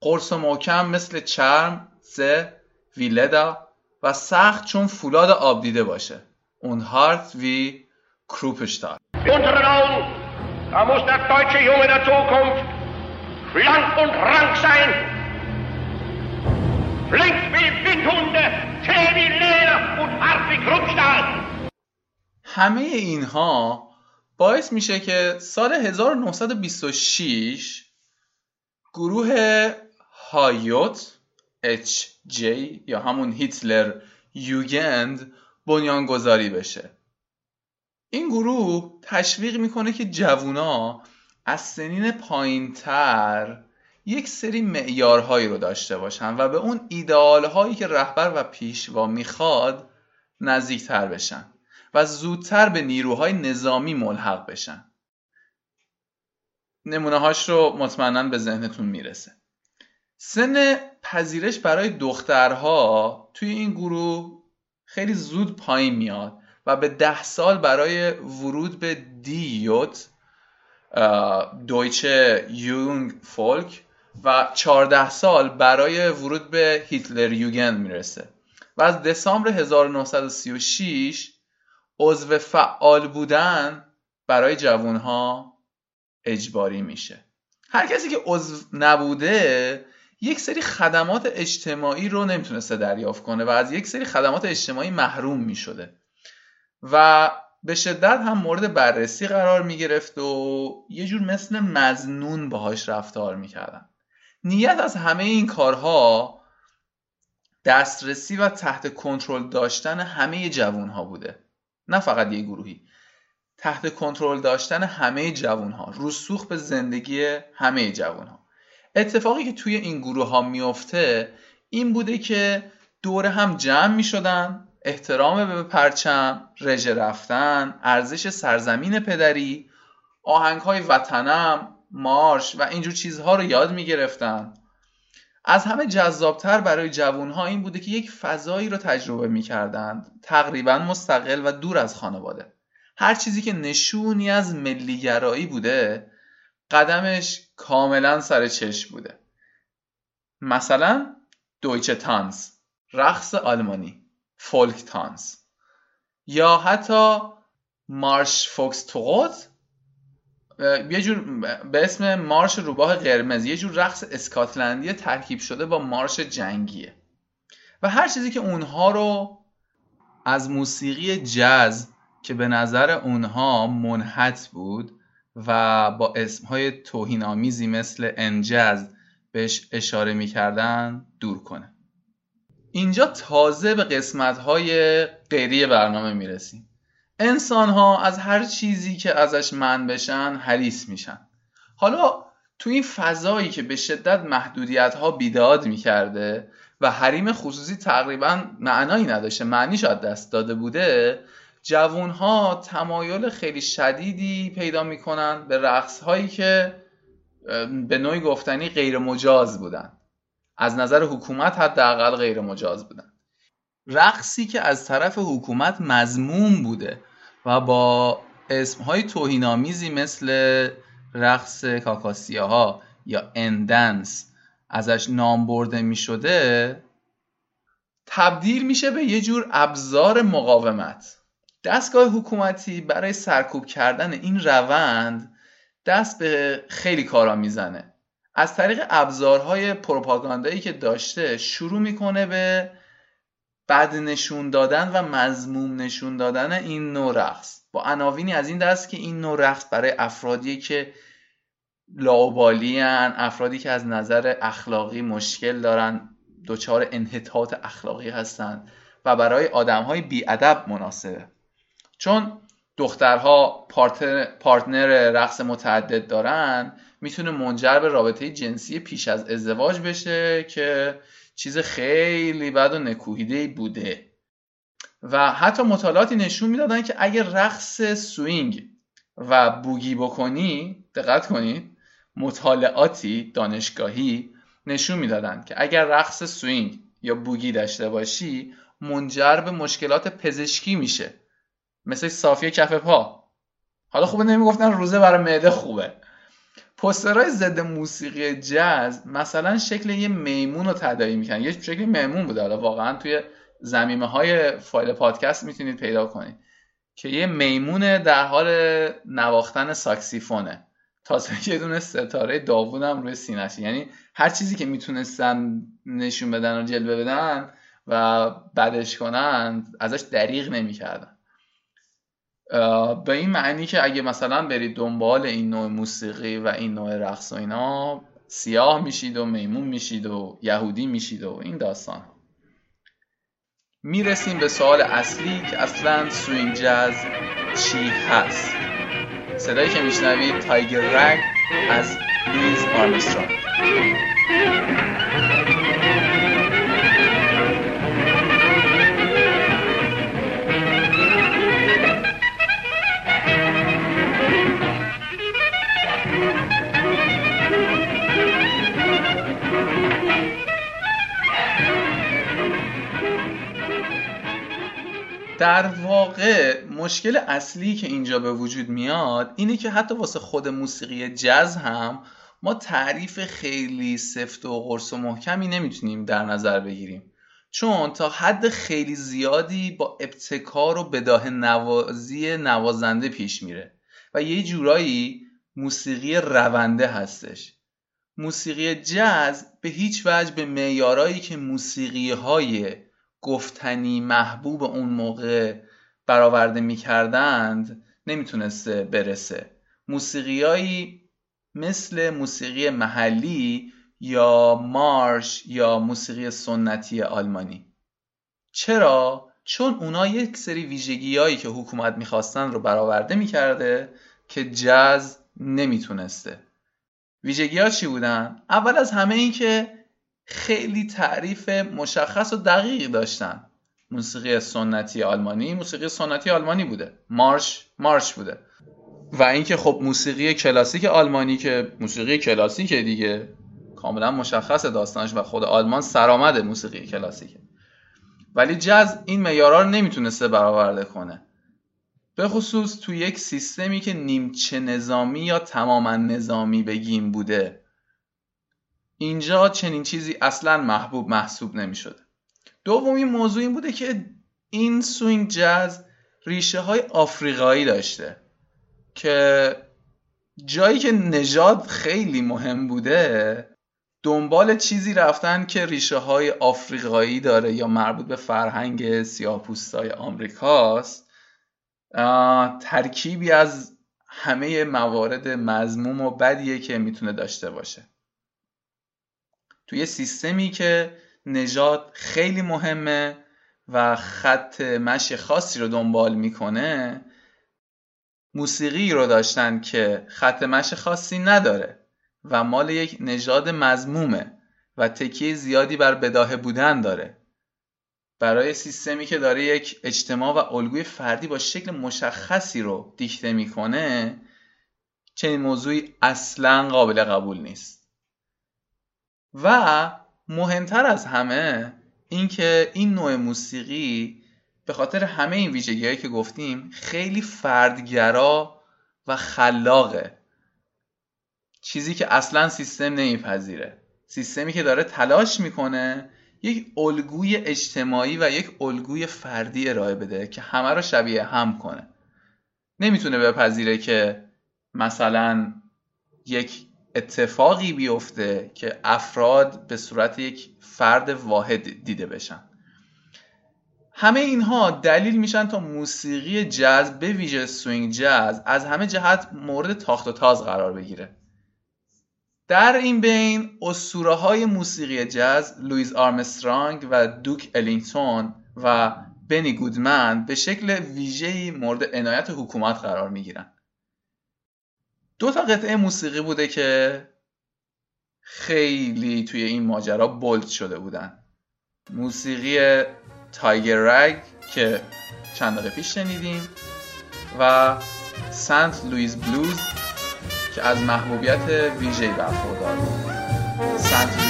قرص و محکم مثل چرم زه ویلدا و سخت چون فولاد آب دیده باشه. اون هارت وی کروپشتار. Da muss der deutsche Junge der Zukunft schlank und rank sein, flink wie Windhunde, zäh wie Leder und hart wie Kruppstahl. همه اینها باعث میشه که سال 1926 گروه هایوت HJ یا همون هیتلر یوگند بنیانگذاری بشه این گروه تشویق می‌کنه که جوونا از سنین پایینتر یک سری معیارهایی رو داشته باشن و به اون ایدئال هایی که رهبر و پیشوا می‌خواد نزدیکتر بشن و زودتر به نیروهای نظامی ملحق بشن. نمونه هاش رو مطمئنا به ذهنتون می‌رسه. سن پذیرش برای دخترها توی این گروه خیلی زود پایین میاد. به ده سال برای ورود به دیوت دویچه یونگ فولک و 14 سال برای ورود به هیتلر یوگند می‌رسه. و از دسامبر 1936 عضو فعال بودن برای جوانها اجباری میشه. هر کسی که عضو نبوده یک سری خدمات اجتماعی رو نمی‌تونسته دریافت کنه و از یک سری خدمات اجتماعی محروم می‌شده. و به شدت هم مورد بررسی قرار می‌گرفت و یه جور مثل مزنون باهاش رفتار می‌کردن نیت از همه این کارها دسترسی و تحت کنترل داشتن همه جوانها بوده. نه فقط یه گروهی. تحت کنترل داشتن همه جوانها رسوخ به زندگی همه جوانها اتفاقی که توی این گروه ها میفته این بوده که دور هم جمع می شدن احترام به پرچم رژه رفتن ارزش سرزمین پدری آهنگ های وطنم مارش و اینجور چیزها رو یاد می گرفتن از همه جذابتر برای جوانها این بوده که یک فضایی رو تجربه می کردند تقریبا مستقل و دور از خانواده. هر چیزی که نشونی از ملیگرایی بوده قدمش کاملا سر چشم بوده. مثلا دویچه تانز رقص آلمانی. فولک تانز یا حتی مارش فوکس توغوت یه جور به اسم مارش روباه قرمز یه جور رقص اسکاتلندی ترکیب شده با مارش جنگیه. و هر چیزی که اونها رو از موسیقی جز که به نظر اونها منحت بود و با اسمهای توهین آمیزی مثل انجز بهش اشاره می‌کردن دور کنه. اینجا تازه به قسمت های غیری برنامه می‌رسیم. انسان ها از هر چیزی که ازش من بشن حریص میشن. حالا تو این فضایی که به شدت محدودیت ها بیداد می‌کرده و حریم خصوصی تقریبا معنایی نداشته معنی شاید دست داده بوده جوون ها تمایل خیلی شدیدی پیدا می‌کنن به رقص هایی که به نوعی گفتنی غیر مجاز بودن. از نظر حکومت حداقل غیر مجاز بودن. رقصی که از طرف حکومت مزموم بوده و با اسمهای توهینآمیزی مثل رقص کاکاسیاها یا اندنس ازش نام برده می شده تبدیل میشه به یه جور ابزار مقاومت. دستگاه حکومتی برای سرکوب کردن این روند دست به خیلی کارا می‌زنه. از طریق ابزارهای پروپاگاندایی که داشته شروع می‌کنه به بد نشون دادن و مضموم نشون دادن این نوع رقص. با عناوینی از این دست که این نوع رقص برای افرادی که لاوبالیان افرادی که از نظر اخلاقی مشکل دارن دچار انحطاط اخلاقی هستند و برای آدم های بیادب مناسبه. چون دخترها partner رقص متعدد دارن می‌تونه منجر به رابطه جنسی پیش از ازدواج بشه که چیز خیلی بد و نکوهیده بوده. و حتی مطالعاتی نشون می‌دادن که اگر رقص swing و boogie بکنی دقت کنید مطالعاتی دانشگاهی نشون می‌دادن که اگر رقص swing یا boogie داشته باشی منجر به مشکلات پزشکی میشه. مثل صافی کف پا. حالا خوبه نمی‌گفتن روزه برای معده خوبه. پسترهای ضد موسیقی جز مثلا شکل یه میمون رو تدایی می‌کنن. یه شکل میمون بوده. حالا واقعا توی زمیمه های فایل پادکست می‌تونید پیدا کنید که یه میمون در حال نواختن ساکسیفونه. تازه یه دونه ستاره داوود هم روی سینهشه یعنی هر چیزی که می‌تونستن نشون بدن و جلوه بدن و بدش کنن ازش دریغ نمی‌کردن. به این معنی که اگه مثلا برید دنبال این نوع موسیقی و این نوع رقص و اینا سیاه میشید و میمون میشید و یهودی میشید و این داستان می‌رسیم به سوال اصلی که اصلا سوینگ جاز چی هست؟ صدایی که میشنوید تایگر رگ از لویز آرمسترانگ. در واقع مشکل اصلی که اینجا به وجود میاد اینه که حتی واسه خود موسیقی جز هم ما تعریف خیلی سفت و قرص و محکمی نمی‌تونیم در نظر بگیریم. چون تا حد خیلی زیادی با ابتکار و بداه نوازی نوازنده پیش میره و یه جورایی موسیقی رونده هستش. موسیقی جز به هیچ وجه به معیارایی که موسیقی های گفتنی محبوب اون موقع برآورده می‌کردند نمی‌تونسته برسه موسیقیایی مثل موسیقی محلی یا مارش یا موسیقی سنتی آلمانی چرا؟ چون اونا یک سری ویژگی هایی که حکومت می‌خواستن رو برآورده می‌کرده که جز نمی‌تونسته ویژگی ها چی بودن؟ اول از همه این که خیلی تعریف مشخص و دقیقی داشتن. موسیقی سنتی آلمانی موسیقی سنتی آلمانی بوده. مارش مارش بوده. و اینکه خب موسیقی کلاسیک آلمانی که موسیقی کلاسیک دیگه. کاملا مشخص داستانش و خود آلمان سرآمد موسیقی کلاسیکه. ولی جز این معیارا رو نمی‌تونسته برآورده کنه. به خصوص تو یک سیستمی که نیمچه نظامی یا تماما نظامی بگیم بوده. اینجا چنین چیزی اصلا محبوب محسوب نمی‌شده دومین موضوع این بوده که این سوینگ جز ریشه های آفریقایی داشته که جایی که نژاد خیلی مهم بوده دنبال چیزی رفتن که ریشه های آفریقایی داره یا مربوط به فرهنگ سیاه‌پوستای آمریکاست. ترکیبی از همه موارد مزموم و بدیه که می‌تونه داشته باشه. توی سیستمی که نژاد خیلی مهمه و خط مشی خاصی رو دنبال می‌کنه موسیقی رو داشتن که خط مش خاصی نداره و مال یک نژاد مزمومه و تکیه زیادی بر بداهه بودن داره. برای سیستمی که داره یک اجتماع و الگوی فردی با شکل مشخصی رو دیکته می‌کنه چنین موضوعی اصلا قابل قبول نیست. و مهمتر از همه اینکه این نوع موسیقی به خاطر همه این ویژگی که گفتیم خیلی فردگرا و خلاقه. چیزی که اصلا سیستم نمیپذیره. سیستمی که داره تلاش می‌کنه یک الگوی اجتماعی و یک الگوی فردی ارائه بده که همه رو شبیه هم کنه. نمی‌تونه بپذیره که مثلا یک اتفاقی بیفته که افراد به صورت یک فرد واحد دیده بشن. همه اینها دلیل میشن تا موسیقی جاز به ویژه swing جاز از همه جهت مورد تاخت و تاز قرار بگیره. در این بین اسطوره های موسیقی جاز لویز آرمسترانگ و دوک الینگتون و بنی گودمن به شکل ویژه‌ای مورد عنایت حکومت قرار می‌گیرن. دو تا قطعه موسیقی بوده که خیلی توی این ماجرا bold شده بودن. موسیقی Tiger Rag که چند دقیقه پیش شنیدیم و St. Louis Blues که از محبوبیت ویژه‌ای برخوردار بود. سنت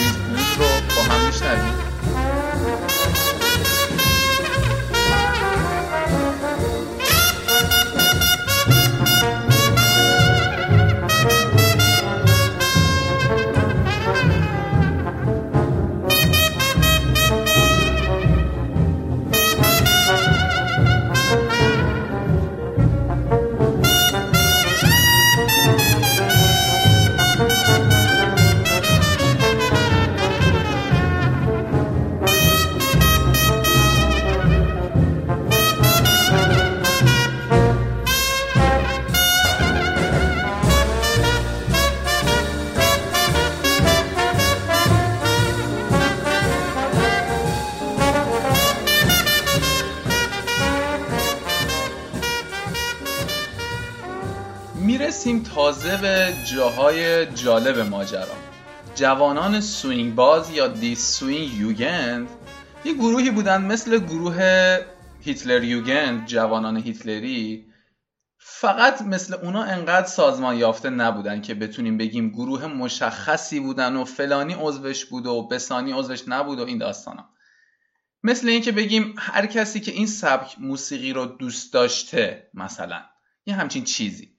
جاهای جالب ماجرا. جوانان swing باز یا die Swingjugend یه گروهی بودن مثل گروه Hitlerjugend جوانان هیتلری فقط مثل اونا انقدر سازمان یافته نبودن که بتونیم بگیم گروه مشخصی بودن و فلانی عضوش بود و بهمانی عضوش نبود و این داستانا. مثل اینکه بگیم هر کسی که این سبک موسیقی رو دوست داشته مثلا یه همچین چیزی.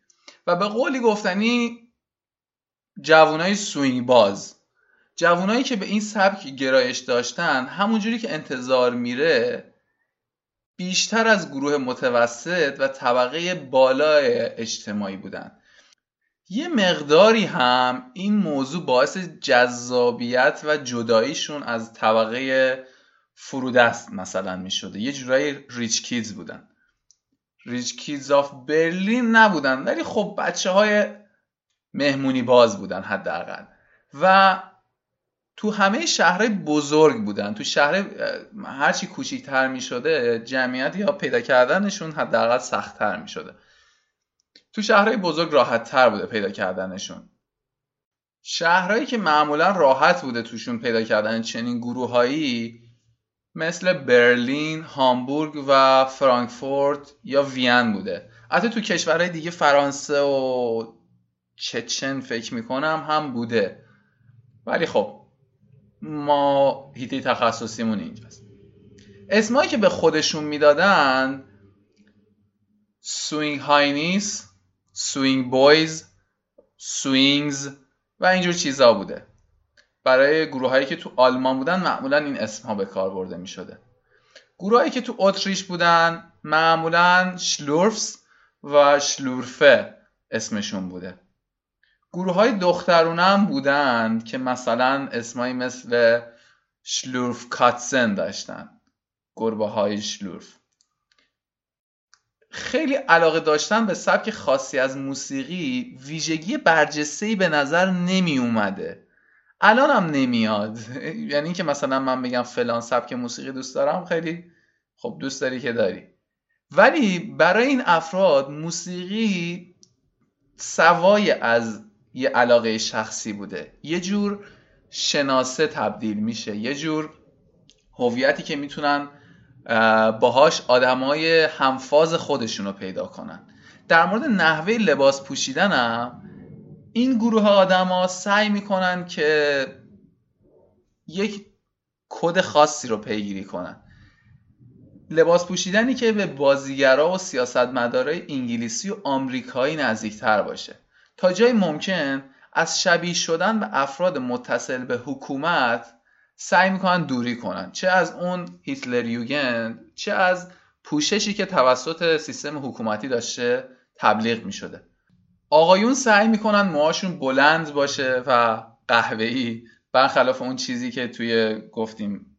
و به قولی گفتنی جوانای سوینگ باز جوانایی که به این سبک گرایش داشتن همونجوری که انتظار میره بیشتر از گروه متوسط و طبقه بالای اجتماعی بودن. یه مقداری هم این موضوع باعث جذابیت و جداییشون از طبقه فرودست مثلا می شده یه جورایی ریچ کیدز بودن. ریچ کیدز آف برلین نبودن. ولی خب بچه های مهمونی باز بودن حداقل. و تو همه شهرهای بزرگ بودن. تو شهر هرچی کوچیکتر می شده جمعیت یا پیدا کردنشون حداقل سختتر می شده تو شهرهای بزرگ راحت تر بوده پیدا کردنشون. شهرهایی که معمولا راحت بوده توشون پیدا کردن چنین گروههایی مثل برلین، هامبورگ و فرانکفورت یا وین بوده. حتی تو کشورهای دیگه فرانسه و چچن فکر می‌کنم هم بوده. ولی خب ما هیتی تخصصیمون اینجاست. اسمایی که به خودشون می‌دادن Swing Heinis Swing Boys Swings و اینجور چیزا بوده. برای گروه هایی که تو آلمان بودن معمولا این اسم ها به کار برده می شده گروه هایی که تو اتریش بودن معمولا شلورفس و شلورفه اسمشون بوده. گروه های دخترونه هم بودن که مثلا اسمایی مثل شلورف کاتسن داشتن. گربه های شلورف. خیلی علاقه داشتن به سبک خاصی از موسیقی ویژگی برجسته به نظر نمی اومده الان هم نمیاد. یعنی اینکه مثلا من بگم فلان سبک موسیقی دوست دارم خیلی خب دوست داری که داری. ولی برای این افراد موسیقی سوای از یه علاقه شخصی بوده. یه جور شناسه تبدیل میشه. یه جور هویتی که می‌تونن باهاش آدمای همفاز خودشون رو پیدا کنن. در مورد نحوه لباس پوشیدنم این گروه آدما سعی می‌کنن که یک کد خاصی رو پیگیری کنن. لباس پوشیدنی که به بازیگرا و سیاستمدارای انگلیسی و آمریکایی نزدیکتر باشه. تا جای ممکن از شبیه شدن به افراد متصل به حکومت سعی می‌کنن دوری کنن. چه از اون هیتلر یوگند چه از پوششی که توسط سیستم حکومتی داشته تبلیغ می‌شده. آقایون سعی می‌کنن موهاشون بلند باشه و قهوه‌ای برخلاف اون چیزی که توی گفتیم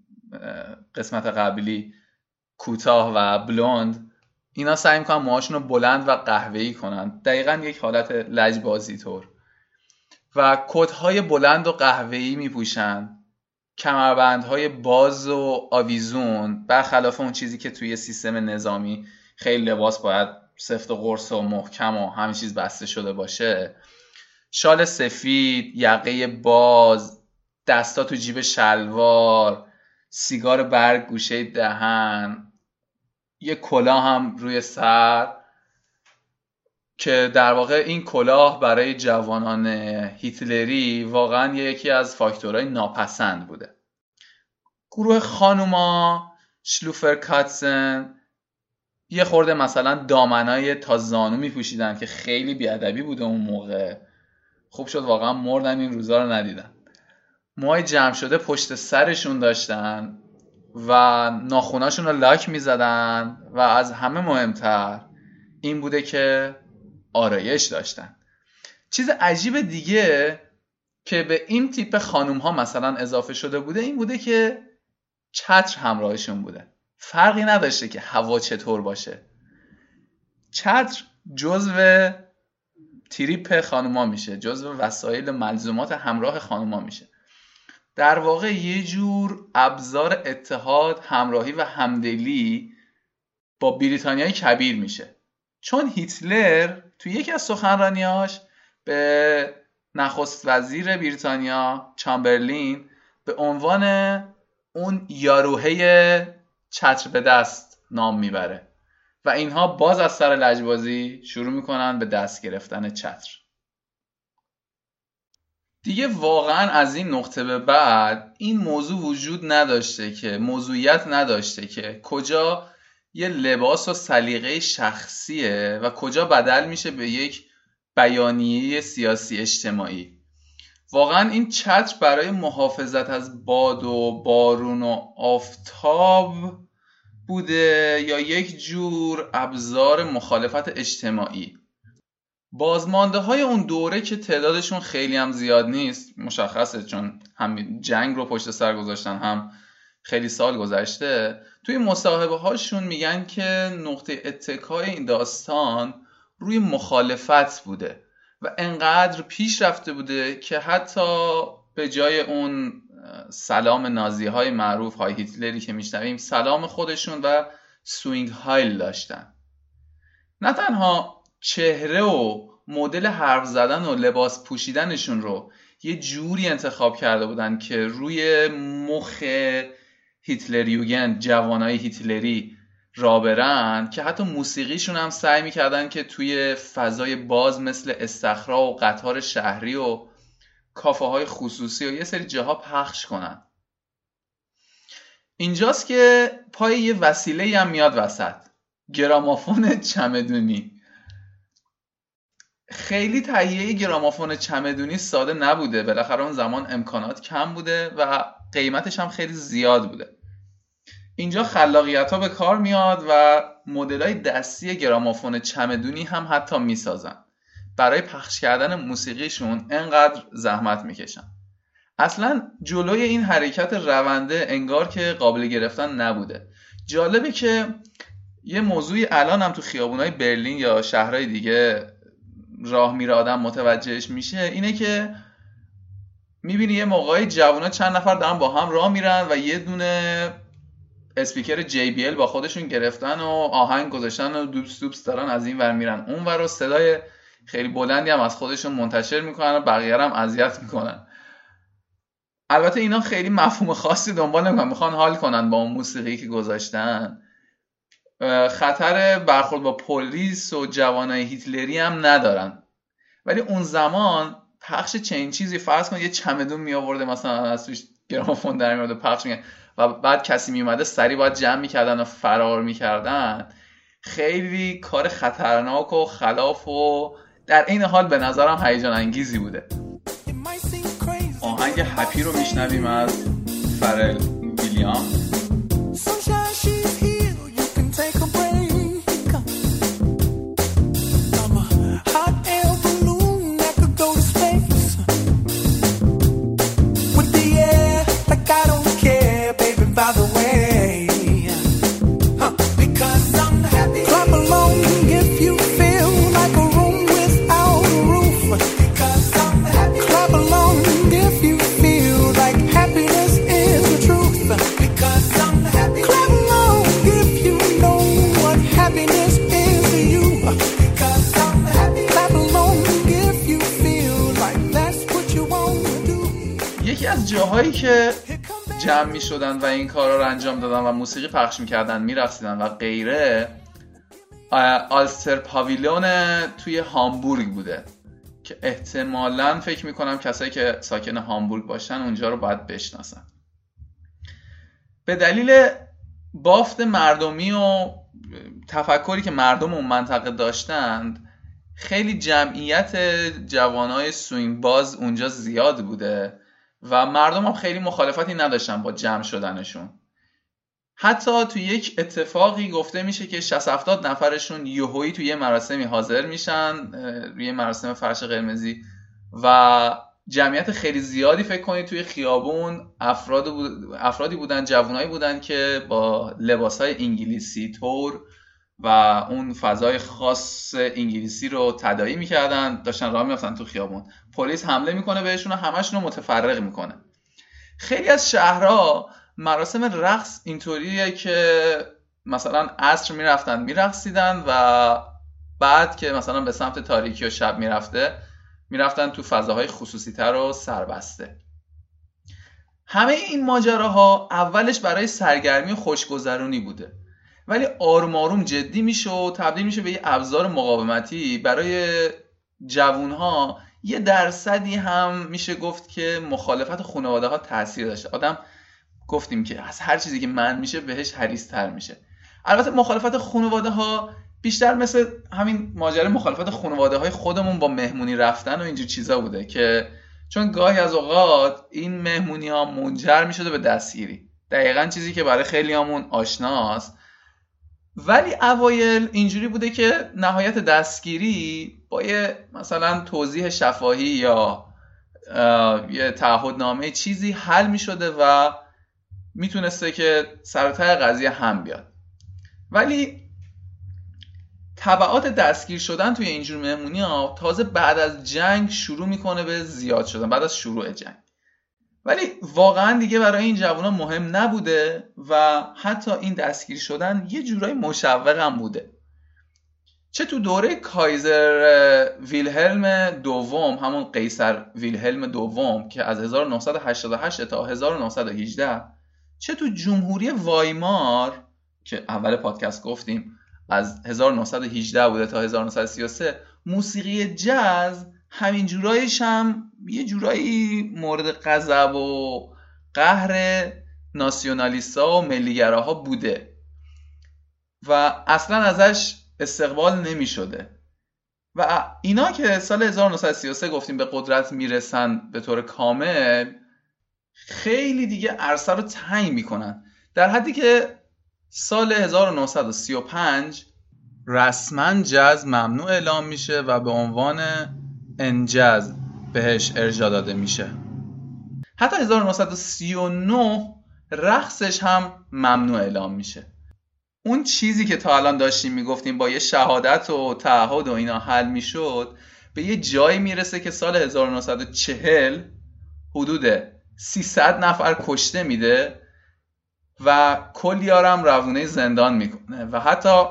قسمت قبلی کوتاه و بلوند اینا سعی می‌کنن موهاشون رو بلند و قهوه‌ای کنن. دقیقا یک حالت لجبازی طور. و کتهای بلند و قهوه‌ای میپوشن. کمربندهای باز و آویزون برخلاف اون چیزی که توی سیستم نظامی خیلی لباس باید سفت و قرص و محکم و همه چیز بسته شده باشه. شال سفید یقه باز دستا تو جیب شلوار سیگار برگ گوشه دهن. یه کلاه هم روی سر که در واقع این کلاه برای جوانان هیتلری واقعا یکی از فاکتورهای ناپسند بوده. گروه خانوما شلوفر کاتسن یه خورده مثلا دامنای تا زانو میپوشیدن که خیلی بیادبی بوده اون موقع. خوب شد واقعا مردن این روزا رو ندیدن. موهای جمع شده پشت سرشون داشتن. و ناخوناشون رو لاک می‌زدن و از همه مهمتر این بوده که آرایش داشتن. چیز عجیب دیگه که به این تیپ خانوم ها مثلا اضافه شده بوده این بوده که چتر همراهشون بوده. فرقی نداشته که هوا چطور باشه. چتر جزو تریپ خانوما میشه جزو وسایل ملزومات همراه خانوما میشه. در واقع یه جور ابزار اتحاد همراهی و همدلی با بریتانیای کبیر میشه. چون هیتلر تو یکی از سخنرانیاش به نخست وزیر بریتانیا چامبرلین به عنوان اون یاروهه چتر به دست نام می‌بره و اینها باز از سر لجبازی شروع می‌کنن به دست گرفتن چتر. دیگه واقعا از این نقطه به بعد این موضوع وجود نداشته که موضوعیت نداشته که کجا یه لباس و سلیقه شخصیه و کجا بدل میشه به یک بیانیه سیاسی اجتماعی. واقعا این چتر برای محافظت از باد و بارون و آفتاب بوده یا یک جور ابزار مخالفت اجتماعی. بازمانده های اون دوره که تعدادشون خیلی هم زیاد نیست مشخصه چون هم جنگ رو پشت سر گذاشتن هم خیلی سال گذشته. توی مصاحبه هاشون میگن که نقطه اتکای این داستان روی مخالفت بوده و انقدر پیش رفته بوده که حتی به جای اون سلام نازی های معروف های هیتلری که میشنویم سلام خودشون و سوینگ هایل داشتن. نه تنها چهره و مدل حرف زدن و لباس پوشیدنشون رو یه جوری انتخاب کرده بودن که روی مخ هیتلریوگن جوانای هیتلری را برن که حتی موسیقیشون هم سعی می‌کردن که توی فضای باز مثل استخرا و قطار شهری و کافه های خصوصی و یه سری جاها پخش کنن. اینجاست که پای یه وسیله هم میاد وسط. گرامافون چمدونی. خیلی تهیه گرامافون چمدونی ساده نبوده. بالاخره اون زمان امکانات کم بوده و قیمتش هم خیلی زیاد بوده. اینجا خلاقیت ها به کار میاد و مدل های دستی گرامافون چمدونی هم حتی می‌سازن. برای پخش کردن موسیقیشون انقدر زحمت می‌کشن. اصلا جلوی این حرکت رونده انگار که قابل گرفتن نبوده. جالبه که یه موضوعی الان هم تو خیابونای برلین یا شهرهای دیگه راه میره آدم متوجهش میشه اینه که می‌بینی یه موقعی جوونا چند نفر دارن با هم راه میرن و یه دونه اسپیکر JBL با خودشون گرفتن و آهنگ گذاشتن و دوبس دوبس دارن از این ور میرن. اون ور و صدای خیلی بلندی هم از خودشون منتشر می‌کنن و بقیه هم اذیت می‌کنن. البته اینا خیلی مفهوم خاصی دنبال نمی‌کنن. می‌خوان حال کنن با اون موسیقی که گذاشتن. خطر برخورد با پلیس و جوانای هیتلری هم ندارن. ولی اون زمان پخش چنین چیزی فرض کن یه چمدون می آورده مثلا از توش گرامافون در میاد پخش میگن و بعد کسی میومده سری باید جمع می‌کردن و فرار می‌کردن. خیلی کار خطرناک و خلاف و در این حال به نظرم هیجان انگیزی بوده. آهنگ هپی رو میشنویم از فرل ویلیام. شدن و این کارا رو انجام دادن و موسیقی پخش می‌کردن میرقصیدن و غیره آلستر پاویلون توی هامبورگ بوده که احتمالا فکر می‌کنم کسایی که ساکن هامبورگ باشن اونجا رو باید بشناسن. به دلیل بافت مردمی و تفکری که مردم اون منطقه داشتند خیلی جمعیت جوانای سوینگ باز اونجا زیاد بوده. و مردم هم خیلی مخالفتی نداشتن با جمع شدنشون. حتی تو یک اتفاقی گفته میشه که 60 70 نفرشون یهویی توی یه مراسمی حاضر میشن روی مراسم فرش قرمزی. و جمعیت خیلی زیادی فکر کنید توی خیابون افراد افرادی بودن جوانایی بودن که با لباسهای انگلیسی طور و اون فضای خاص انگلیسی رو تدایی می‌کردن داشتن راه میافتن تو خیابون. پلیس حمله می‌کنه بهشون و همشون رو متفرق می‌کنه. خیلی از شهرها مراسم رقص اینطوریه که مثلا عصر می‌رفتن میرقصیدن و بعد که مثلا به سمت تاریکی و شب می‌رفته می‌رفتن تو فضاهای خصوصی تر و سربسته. همه این ماجراها اولش برای سرگرمی و خوشگذرونی بوده. ولی آروم آروم جدی میشه و تبدیل میشه به یه ابزار مقاومتی. برای جوونها یه درصدی هم میشه گفت که مخالفت خانواده ها تاثیر داشته. آدم گفتیم که از هر چیزی که من میشه بهش حریصتر میشه. البته مخالفت خانواده ها بیشتر مثل همین ماجرا مخالفت خانواده های خودمون با مهمونی رفتن و اینجور چیزا بوده که چون گاهی از اوقات این مهمونی ها منجر می‌شده به دستگیری. دقیقا چیزی که برای خیلی همون آشناست ولی اوایل اینجوری بوده که نهایت دستگیری با یه مثلا توضیح شفاهی یا یه تعهد نامه چیزی حل می شده و می‌تونسته که سرطه قضیه هم بیاد. ولی طبعات دستگیر شدن توی اینجور مهمونی ها تازه بعد از جنگ شروع می‌کنه به زیاد شدن بعد از شروع جنگ. ولی واقعا دیگه برای این جوان مهم نبوده و حتی این دستگیر شدن یه جورایی هم بوده. چه تو دوره کایزر ویلهلم دوم همون قیصر ویلهلم دوم که از 1988 تا 1918 چه تو جمهوری وایمار که اول پادکست گفتیم از 1918 بوده تا 1933 موسیقی جاز همین جورایش هم یه جورایی مورد غضب و قهر ناسیونالیستا و ملیگراها بوده. و اصلا ازش استقبال نمی شده و اینا که سال 1933 گفتیم به قدرت می‌رسن به طور کامل خیلی دیگه عرصه رو تنگ می‌کنن. در حدی که سال 1935 رسما جز ممنوع اعلام میشه و به عنوان انجز بهش ارجا داده میشه. حتی 1939 رقصش هم ممنوع اعلام میشه. اون چیزی که تا الان داشتیم می‌گفتیم با یه شهادت و تعهد و اینا حل می‌شد به یه جایی می‌رسه که سال 1940 حدود 300 نفر کشته میده و کلیارم روونه زندان می‌کنه و حتی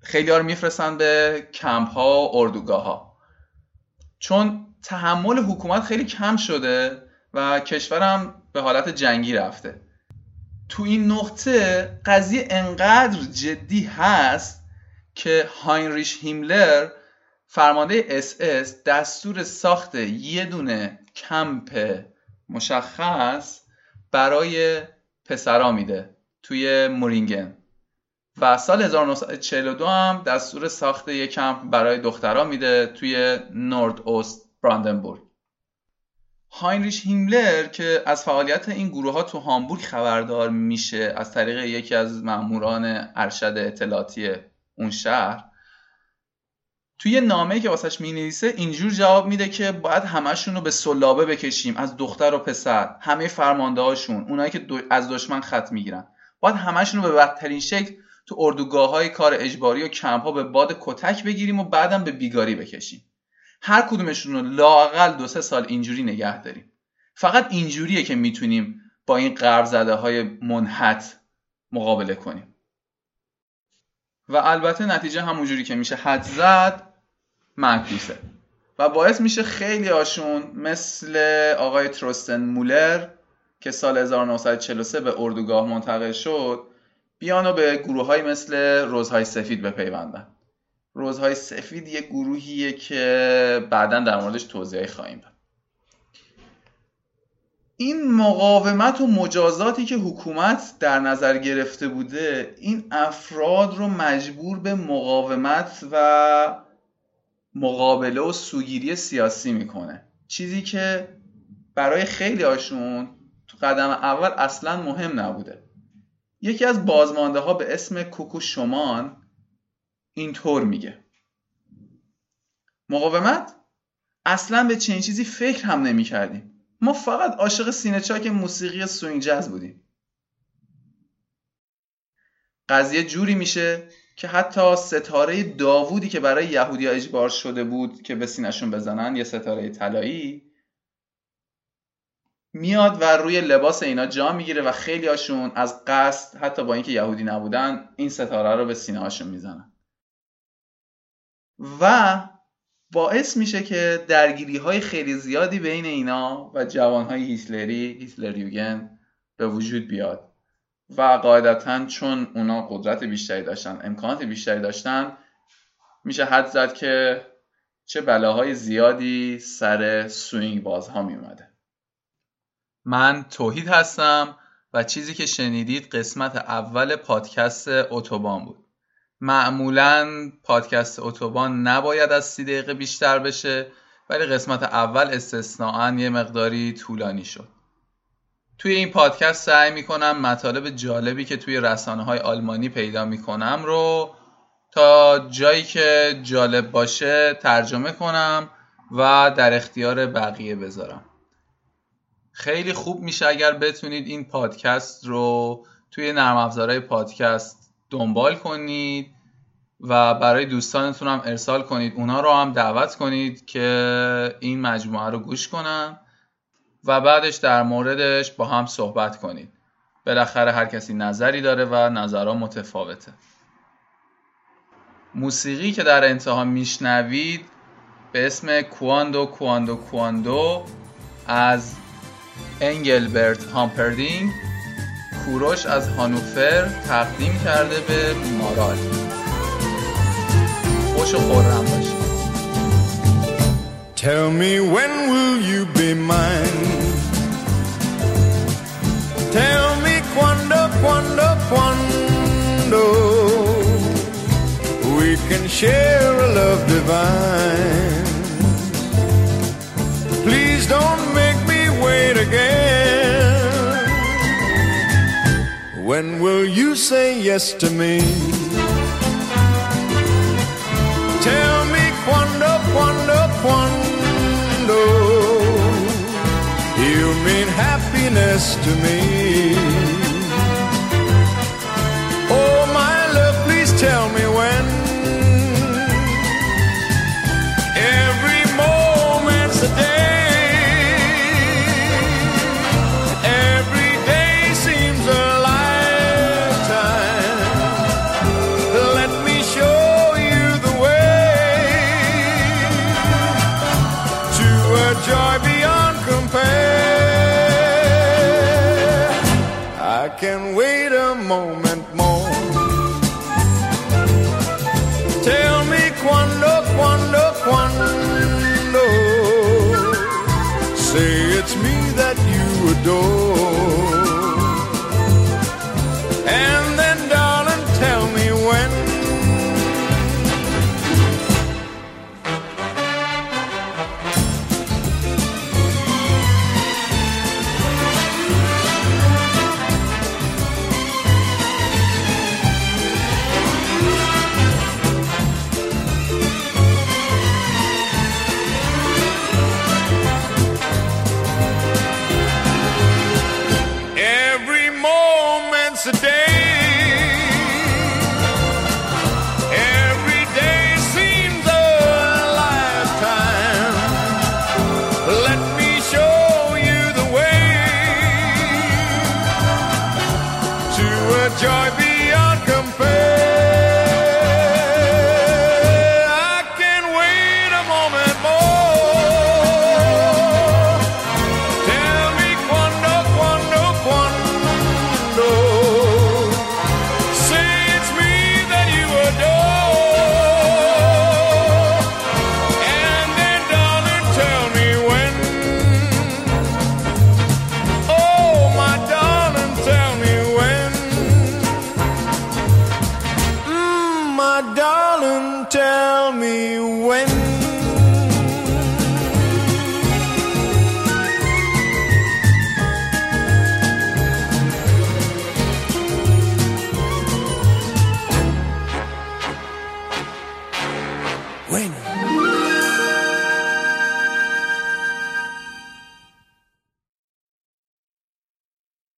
خیلی ها رو میفرستن به کمپ ها و اردوگاه ها. چون تحمل حکومت خیلی کم شده و کشورم به حالت جنگی رفته. تو این نقطه قضیه انقدر جدی هست که هاینریش هیملر فرمانده اس اس دستور ساخت یه دونه کمپ مشخص برای پسرا میده توی مورینگن. و سال 1942 هم دستور ساخت یک کمپ برای دخترها میده توی نورد اوست براندنبورگ. هاینریش هیملر که از فعالیت این گروه ها تو هامبورگ خبردار میشه از طریق یکی از ماموران ارشد اطلاعاتی اون شهر توی نامه که واسش می اینجور جواب میده که باید همشون رو به سلابه بکشیم از دختر و پسر همه فرمانده هاشون اونایی که از دشمن خط می‌گیرن. باید همشون رو به بدترین شکل تو اردوگاه های کار اجباری و کمپ ها به باد کتک بگیریم و بعدم به بیگاری بکشیم. هر کدومشون رو لاقل دو سه سال اینجوری نگه داریم. فقط اینجوریه که می‌تونیم با این قرب زده های منحت مقابله کنیم. و البته نتیجه همونجوری که میشه حد زد معکوسه. و باعث میشه خیلی هاشون مثل آقای تروستن مولر که سال 1943 به اردوگاه منتقل شد بیان و به گروه های مثل روزهای سفید بپیوندن. روزهای سفید یه گروهیه که بعدا در موردش توضیح خواهیم داد. این مقاومت و مجازاتی که حکومت در نظر گرفته بوده این افراد رو مجبور به مقاومت و مقابله و سوگیری سیاسی می‌کنه. چیزی که برای خیلی هاشون تو قدم اول اصلا مهم نبوده. یکی از بازمانده ها به اسم کوکو شمان اینطور میگه. مقاومت؟ اصلا به چنین چیزی فکر هم نمی کردیم ما فقط عاشق سینه چاک موسیقی سوینگ جز بودیم. قضیه جوری میشه که حتی ستاره داوودی که برای یهودی اجبار شده بود که به سینشون بزنن یه ستاره طلایی میاد و روی لباس اینا جا می‌گیره و خیلی هاشون از قصد حتی با اینکه یهودی نبودن این ستاره رو به سینه هاشون می‌زنن. و باعث میشه که درگیری های خیلی زیادی بین اینا و جوان های هیتلری هیتلریوگن به وجود بیاد. و قاعدتا چون اونا قدرت بیشتری داشتن امکانات بیشتری داشتن میشه حد زد که چه بلاهای زیادی سر سوینگ بازها می اومده من توحید هستم و چیزی که شنیدید قسمت اول پادکست اتوبان بود. معمولا پادکست اتوبان نباید از سی دقیقه بیشتر بشه ولی قسمت اول استثناعا یه مقداری طولانی شد. توی این پادکست سعی می‌کنم مطالب جالبی که توی رسانه های آلمانی پیدا می‌کنم رو تا جایی که جالب باشه ترجمه کنم و در اختیار بقیه بذارم. خیلی خوب میشه اگر بتونید این پادکست رو توی نرم افزارهای پادکست دنبال کنید و برای دوستانتون هم ارسال کنید. اونا رو هم دعوت کنید که این مجموعه رو گوش کنن و بعدش در موردش با هم صحبت کنید. بالاخره هر کسی نظری داره و نظرها متفاوته. موسیقی که در انتها میشنوید به اسم کواندو کواندو کواندو از انگلبرت هامپردینگ کوروش از هانوفر تقدیم کرده به مارال خوش و خورم باشید Tell me when will you be mine? Tell me quando, quando, quando we can share a love divine. Please don't make wait again. When will you say yes to me? Tell me quando, quando, quando you mean happiness to me. Oh, my love, please tell me when. door.